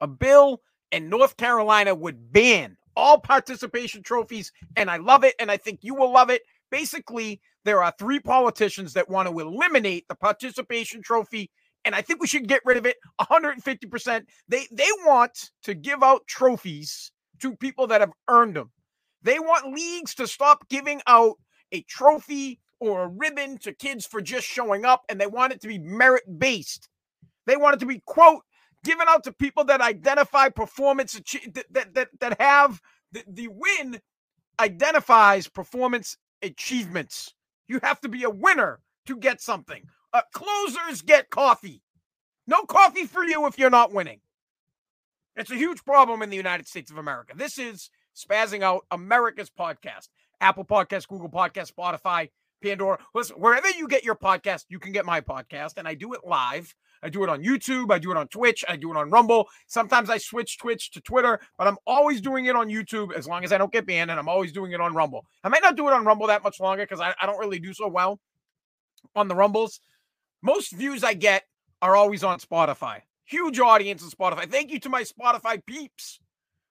a bill in North Carolina would ban all participation trophies. And I love it. And I think you will love it. Basically, there are three politicians that want to eliminate the participation trophy. And I think we should get rid of it 150%. They they want to give out trophies to people that have earned them. They want leagues to stop giving out a trophy or a ribbon to kids for just showing up, and they want it to be merit based. They want it to be, quote, given out to people that identify performance that that that, have the, the win identifies performance achievements. You have to be a winner to get something. Uh, closers get coffee. No coffee for you if you're not winning. It's a huge problem in the United States of America. This is Spazzing Out America's podcast. Apple Podcast, Google Podcast, Spotify, Pandora. Listen, wherever you get your podcast, you can get my podcast, and I do it live. I do it on YouTube. I do it on Twitch. I do it on Rumble. Sometimes I switch Twitch to Twitter, but I'm always doing it on YouTube as long as I don't get banned, and I'm always doing it on Rumble. I might not do it on Rumble that much longer because I, I don't really do so well on the Rumbles. Most views I get are always on Spotify. Huge audience on Spotify. Thank you to my Spotify peeps.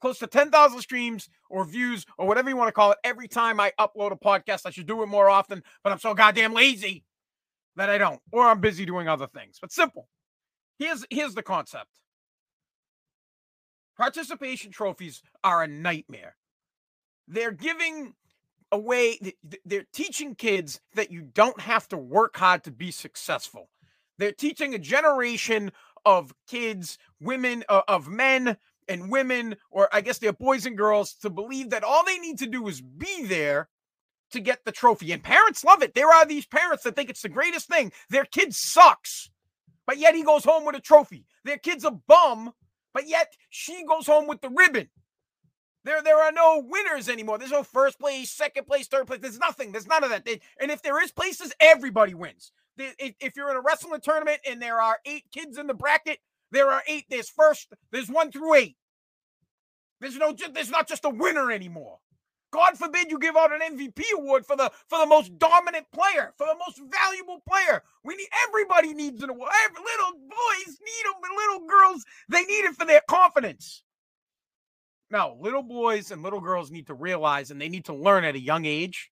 Close to 10,000 streams or views or whatever you want to call it every time I upload a podcast. I should do it more often, but I'm so goddamn lazy that I don't, or I'm busy doing other things. But simple. Here's here's the concept. Participation trophies are a nightmare. They're giving away they're teaching kids that you don't have to work hard to be successful. They're teaching a generation of kids, women, uh, of men and women, or I guess they're boys and girls, to believe that all they need to do is be there to get the trophy. And parents love it. There are these parents that think it's the greatest thing. Their kid sucks, but yet he goes home with a trophy. Their kid's a bum, but yet she goes home with the ribbon. There, there are no winners anymore. There's no first place, second place, third place. There's nothing. There's none of that. And if there is places, everybody wins. If you're in a wrestling tournament and there are eight kids in the bracket, there are eight. There's first. There's one through eight. There's no. There's not just a winner anymore. God forbid you give out an MVP award for the for the most dominant player, for the most valuable player. We need everybody needs an award. Every, little boys need them, little girls they need it for their confidence. Now, little boys and little girls need to realize, and they need to learn at a young age,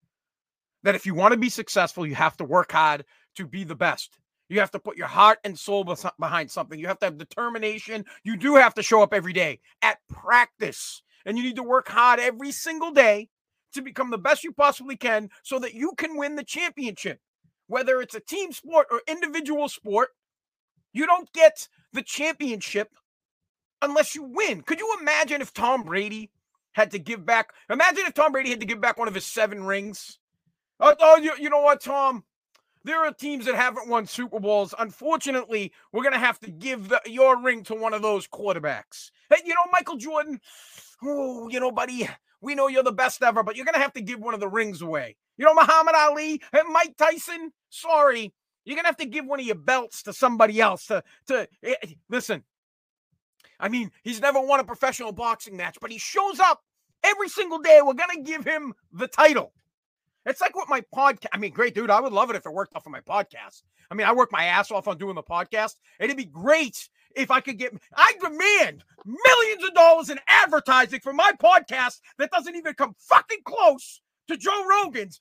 that if you want to be successful, you have to work hard to be the best. You have to put your heart and soul behind something. You have to have determination. You do have to show up every day at practice and you need to work hard every single day to become the best you possibly can so that you can win the championship. Whether it's a team sport or individual sport, you don't get the championship unless you win. Could you imagine if Tom Brady had to give back? Imagine if Tom Brady had to give back one of his seven rings. Oh, you, you know what, Tom? There are teams that haven't won Super Bowls. Unfortunately, we're going to have to give the, your ring to one of those quarterbacks. Hey, you know, Michael Jordan, oh, you know, buddy, we know you're the best ever, but you're going to have to give one of the rings away. You know, Muhammad Ali and Mike Tyson, sorry, you're going to have to give one of your belts to somebody else to, to eh, eh, listen. I mean, he's never won a professional boxing match, but he shows up every single day. We're going to give him the title. It's like what my podcast. I mean, great dude. I would love it if it worked off of my podcast. I mean, I work my ass off on doing the podcast. It'd be great if I could get, I demand millions of dollars in advertising for my podcast that doesn't even come fucking close to Joe Rogan's,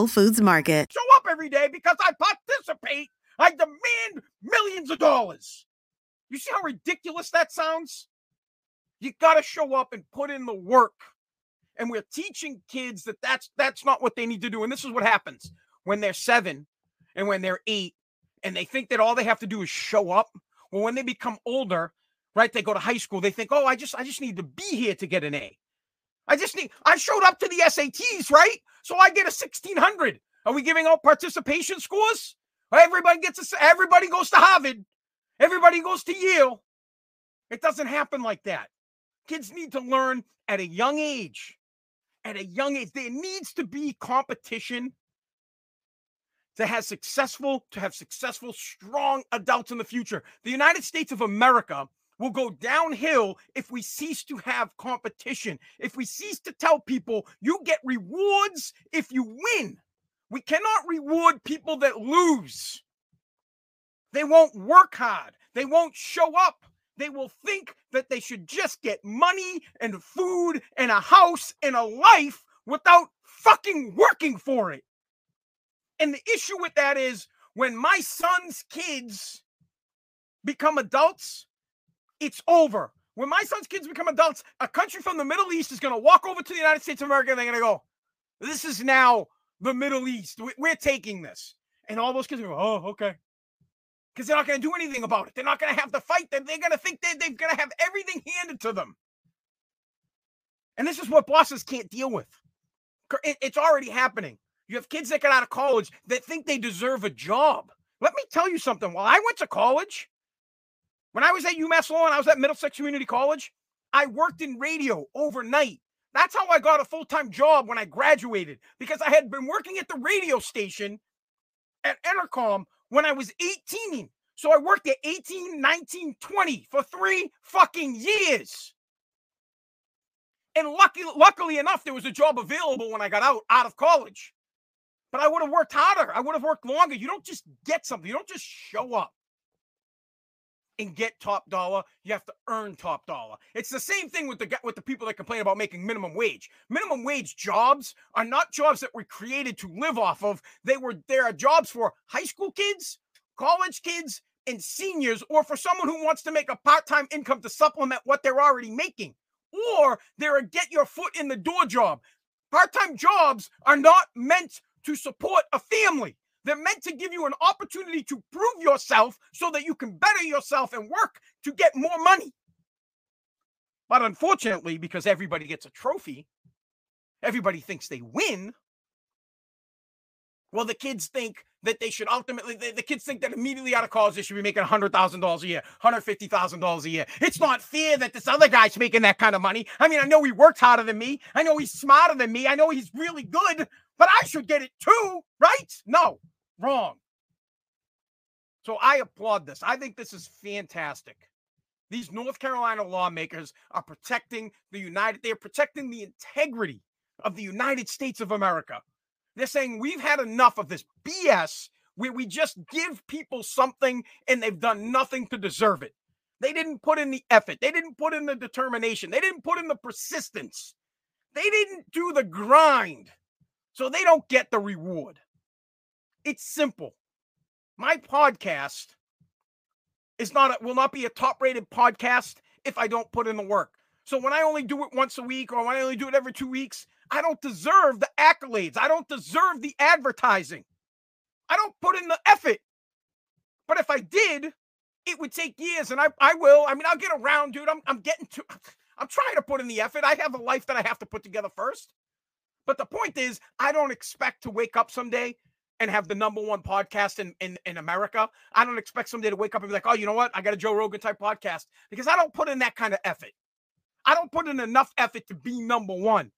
Whole Foods Market. Show up every day because I participate. I demand millions of dollars. You see how ridiculous that sounds? You got to show up and put in the work. And we're teaching kids that that's that's not what they need to do. And this is what happens when they're 7 and when they're 8 and they think that all they have to do is show up. Well, when they become older, right? They go to high school, they think, "Oh, I just I just need to be here to get an A." I just need I showed up to the SATs, right? So I get a 1600. Are we giving out participation scores? Everybody gets a, everybody goes to Harvard. Everybody goes to Yale. It doesn't happen like that. Kids need to learn at a young age. At a young age, there needs to be competition to have successful, to have successful, strong adults in the future. The United States of America will go downhill if we cease to have competition. If we cease to tell people you get rewards if you win. We cannot reward people that lose. They won't work hard. They won't show up. They will think that they should just get money and food and a house and a life without fucking working for it. And the issue with that is when my son's kids become adults, it's over. When my son's kids become adults, a country from the Middle East is going to walk over to the United States of America and they're going to go, This is now the Middle East. We're taking this. And all those kids go, Oh, okay. Because they're not going to do anything about it. They're not going to have to fight. They're, they're going to think they, they're going to have everything handed to them. And this is what bosses can't deal with. It's already happening. You have kids that get out of college that think they deserve a job. Let me tell you something. While I went to college, when I was at UMass Lowell, I was at Middlesex Community College, I worked in radio overnight. That's how I got a full time job when I graduated because I had been working at the radio station at Entercom when I was 18. So I worked at 18, 19, 20 for three fucking years. And lucky, luckily enough, there was a job available when I got out out of college. But I would have worked harder. I would have worked longer. You don't just get something. You don't just show up and get top dollar. You have to earn top dollar. It's the same thing with the with the people that complain about making minimum wage. Minimum wage jobs are not jobs that were created to live off of. They were there are jobs for high school kids, college kids, and seniors, or for someone who wants to make a part-time income to supplement what they're already making. Or they're a get your foot in the door job. Part-time jobs are not meant to support a family. They're meant to give you an opportunity to prove yourself so that you can better yourself and work to get more money. But unfortunately, because everybody gets a trophy, everybody thinks they win. Well, the kids think that they should ultimately, the, the kids think that immediately out of college, they should be making $100,000 a year, $150,000 a year. It's not fair that this other guy's making that kind of money. I mean, I know he works harder than me. I know he's smarter than me. I know he's really good, but I should get it too, right? No, Wrong. So I applaud this. I think this is fantastic. These North Carolina lawmakers are protecting the United, they're protecting the integrity of the United States of America. They're saying we've had enough of this BS where we just give people something and they've done nothing to deserve it. They didn't put in the effort, they didn't put in the determination, they didn't put in the persistence, they didn't do the grind. So they don't get the reward. It's simple. My podcast is not a, will not be a top rated podcast if I don't put in the work. So when I only do it once a week or when I only do it every two weeks, I don't deserve the accolades. I don't deserve the advertising. I don't put in the effort. But if I did, it would take years and I, I will. I mean, I'll get around, dude. I'm, I'm getting to, I'm trying to put in the effort. I have a life that I have to put together first. But the point is, I don't expect to wake up someday and have the number one podcast in, in, in America. I don't expect somebody to wake up and be like, oh, you know what? I got a Joe Rogan type podcast because I don't put in that kind of effort. I don't put in enough effort to be number one.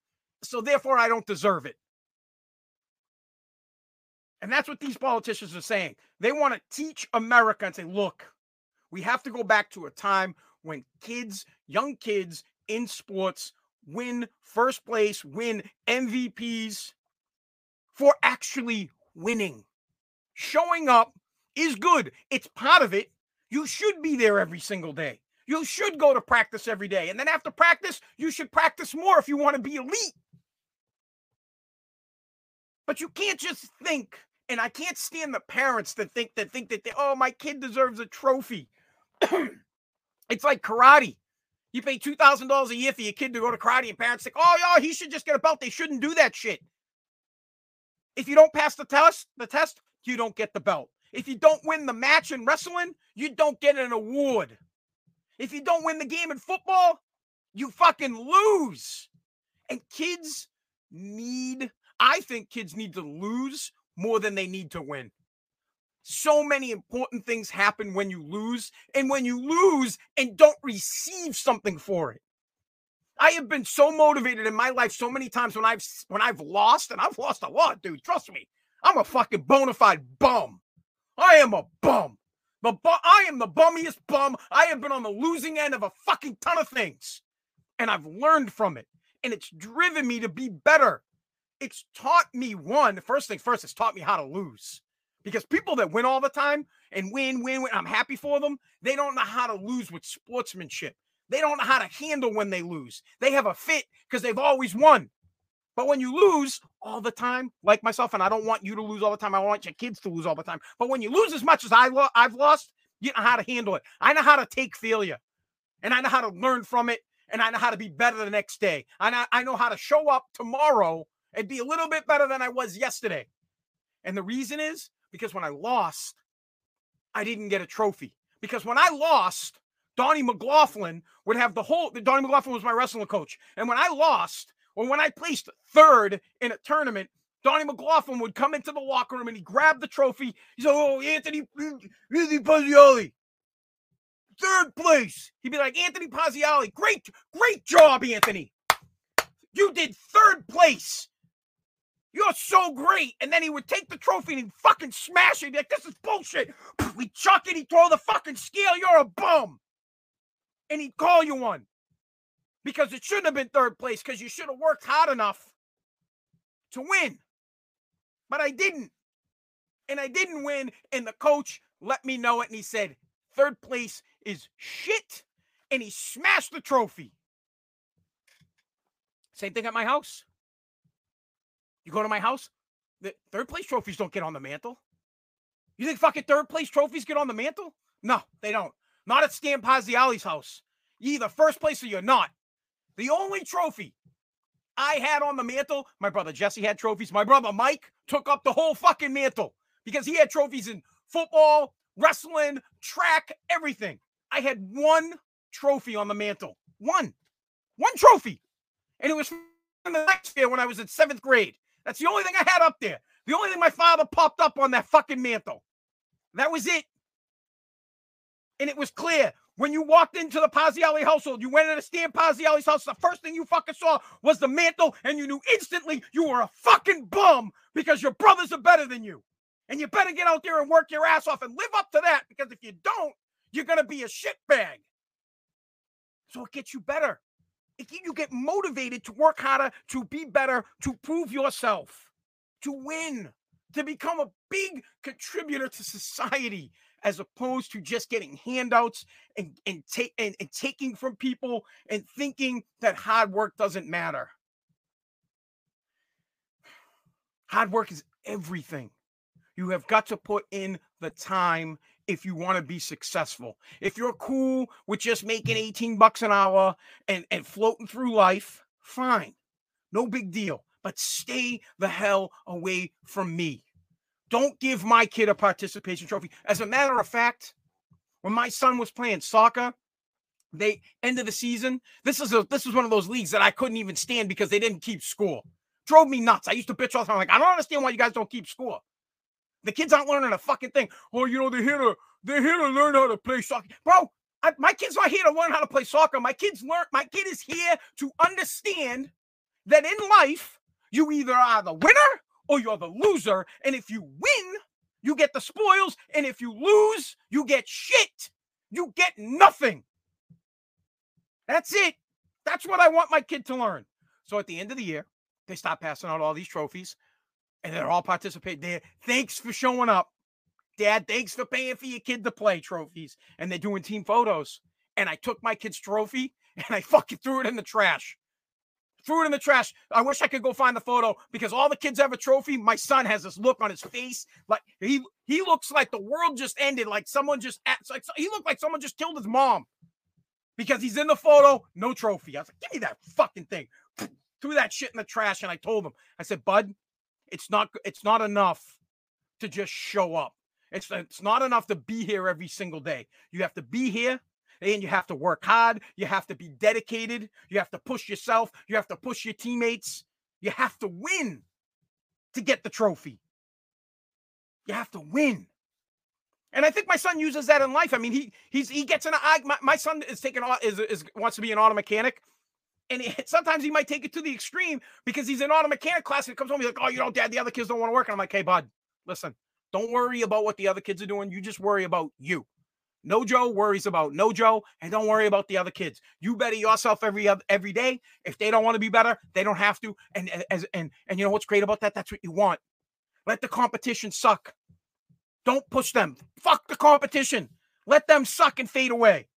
So therefore, I don't deserve it. And that's what these politicians are saying. They want to teach America and say, look, we have to go back to a time when kids, young kids in sports, win first place, win MVPs for actually winning. Showing up is good. It's part of it. You should be there every single day. You should go to practice every day. And then after practice, you should practice more if you want to be elite. But you can't just think, and I can't stand the parents that think that think that they, oh, my kid deserves a trophy. it's like karate. You pay two thousand dollars a year for your kid to go to karate, and parents think, oh, yeah, he should just get a belt. They shouldn't do that shit. If you don't pass the test, the test, you don't get the belt. If you don't win the match in wrestling, you don't get an award. If you don't win the game in football, you fucking lose. And kids need, I think kids need to lose more than they need to win. So many important things happen when you lose, and when you lose and don't receive something for it. I have been so motivated in my life so many times when I've when I've lost, and I've lost a lot, dude. Trust me. I'm a fucking bona fide bum. I am a bum. The bu- I am the bummiest bum. I have been on the losing end of a fucking ton of things. And I've learned from it. And it's driven me to be better. It's taught me one, first thing first, it's taught me how to lose. Because people that win all the time and win, win, win, I'm happy for them. They don't know how to lose with sportsmanship. They don't know how to handle when they lose. They have a fit because they've always won. But when you lose all the time, like myself, and I don't want you to lose all the time, I want your kids to lose all the time. But when you lose as much as I lo- I've lost, you know how to handle it. I know how to take failure, and I know how to learn from it, and I know how to be better the next day. I know how to show up tomorrow and be a little bit better than I was yesterday. And the reason is because when I lost, I didn't get a trophy. Because when I lost, Donnie McLaughlin would have the whole. Donnie McLaughlin was my wrestling coach, and when I lost, or when I placed third in a tournament, Donnie McLaughlin would come into the locker room and he grabbed the trophy. He's like, "Oh, Anthony, Anthony Parziale, third place." He'd be like, "Anthony Parziale, great, great job, Anthony. You did third place. You're so great." And then he would take the trophy and he'd fucking smash it. He'd be like, "This is bullshit." We chuck it. He'd throw the fucking scale. You're a bum. And he'd call you one because it shouldn't have been third place because you should have worked hard enough to win. But I didn't. And I didn't win. And the coach let me know it. And he said, third place is shit. And he smashed the trophy. Same thing at my house. You go to my house, the third place trophies don't get on the mantle. You think fucking third place trophies get on the mantle? No, they don't. Not at Stan Parziale's house. You either first place or you're not. The only trophy I had on the mantle, my brother Jesse had trophies. My brother Mike took up the whole fucking mantle because he had trophies in football, wrestling, track, everything. I had one trophy on the mantle. One. One trophy. And it was from the next year when I was in seventh grade. That's the only thing I had up there. The only thing my father popped up on that fucking mantle. That was it. And it was clear when you walked into the Parziale household, you went into Stan Parziale's house, the first thing you fucking saw was the mantle, and you knew instantly you were a fucking bum because your brothers are better than you. And you better get out there and work your ass off and live up to that because if you don't, you're going to be a shitbag. So it gets you better. It, you get motivated to work harder, to be better, to prove yourself, to win, to become a big contributor to society as opposed to just getting handouts and and, take, and, and taking from people and thinking that hard work doesn't matter. Hard work is everything. You have got to put in the time if you want to be successful. If you're cool with just making 18 bucks an hour and, and floating through life, fine. No big deal. But stay the hell away from me. Don't give my kid a participation trophy. As a matter of fact, when my son was playing soccer, they end of the season. This is a this was one of those leagues that I couldn't even stand because they didn't keep score. Drove me nuts. I used to bitch all the time. I'm like, I don't understand why you guys don't keep score. The kids aren't learning a fucking thing. Oh, you know, they're here to they're here to learn how to play soccer. Bro, I, my kid's not here to learn how to play soccer. My kids learn my kid is here to understand that in life, you either are the winner or you're the loser. And if you win, you get the spoils. And if you lose, you get shit. You get nothing. That's it. That's what I want my kid to learn. So at the end of the year, they stop passing out all these trophies and they're all participating there. Thanks for showing up. Dad, thanks for paying for your kid to play trophies. And they're doing team photos. And I took my kid's trophy and I fucking threw it in the trash. Threw it in the trash. I wish I could go find the photo because all the kids have a trophy. My son has this look on his face, like he he looks like the world just ended, like someone just like he looked like someone just killed his mom because he's in the photo, no trophy. I was like, give me that fucking thing. Threw that shit in the trash, and I told him, I said, Bud, it's not it's not enough to just show up. It's it's not enough to be here every single day. You have to be here and you have to work hard. You have to be dedicated. You have to push yourself. You have to push your teammates. You have to win to get the trophy. You have to win. And I think my son uses that in life. I mean, he he's he gets an a my, my son is taking is, is wants to be an auto mechanic. And sometimes he might take it to the extreme because he's in auto mechanic class and he comes home, he's like, Oh, you don't dad, the other kids don't want to work. And I'm like, hey, bud, listen, don't worry about what the other kids are doing. You just worry about you. No Joe worries about no Joe, and don't worry about the other kids. You better yourself every every day. If they don't want to be better, they don't have to. And as and and you know what's great about that? That's what you want. Let the competition suck. Don't push them. Fuck the competition. Let them suck and fade away.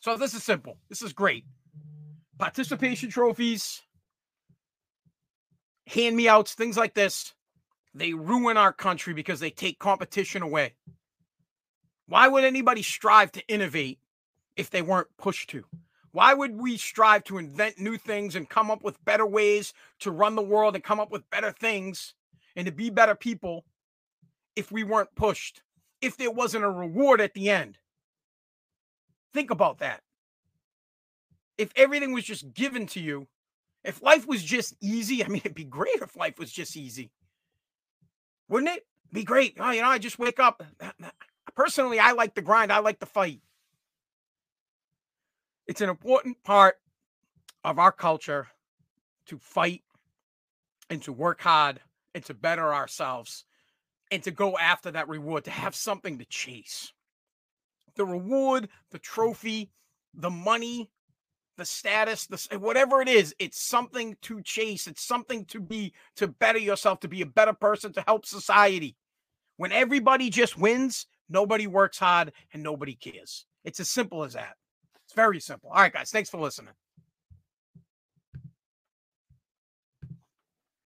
So this is simple. This is great. Participation trophies, hand me outs, things like this. They ruin our country because they take competition away. Why would anybody strive to innovate if they weren't pushed to? Why would we strive to invent new things and come up with better ways to run the world and come up with better things and to be better people if we weren't pushed, if there wasn't a reward at the end? Think about that. If everything was just given to you, if life was just easy, I mean, it'd be great if life was just easy. Wouldn't it? Be great. Oh, you know, I just wake up. Personally, I like the grind. I like the fight. It's an important part of our culture to fight and to work hard and to better ourselves and to go after that reward, to have something to chase. The reward, the trophy, the money, the status, the eh, whatever it is, it's something to chase. It's something to be to better yourself, to be a better person, to help society. When everybody just wins, Nobody works hard and nobody cares. It's as simple as that. It's very simple. All right, guys. Thanks for listening.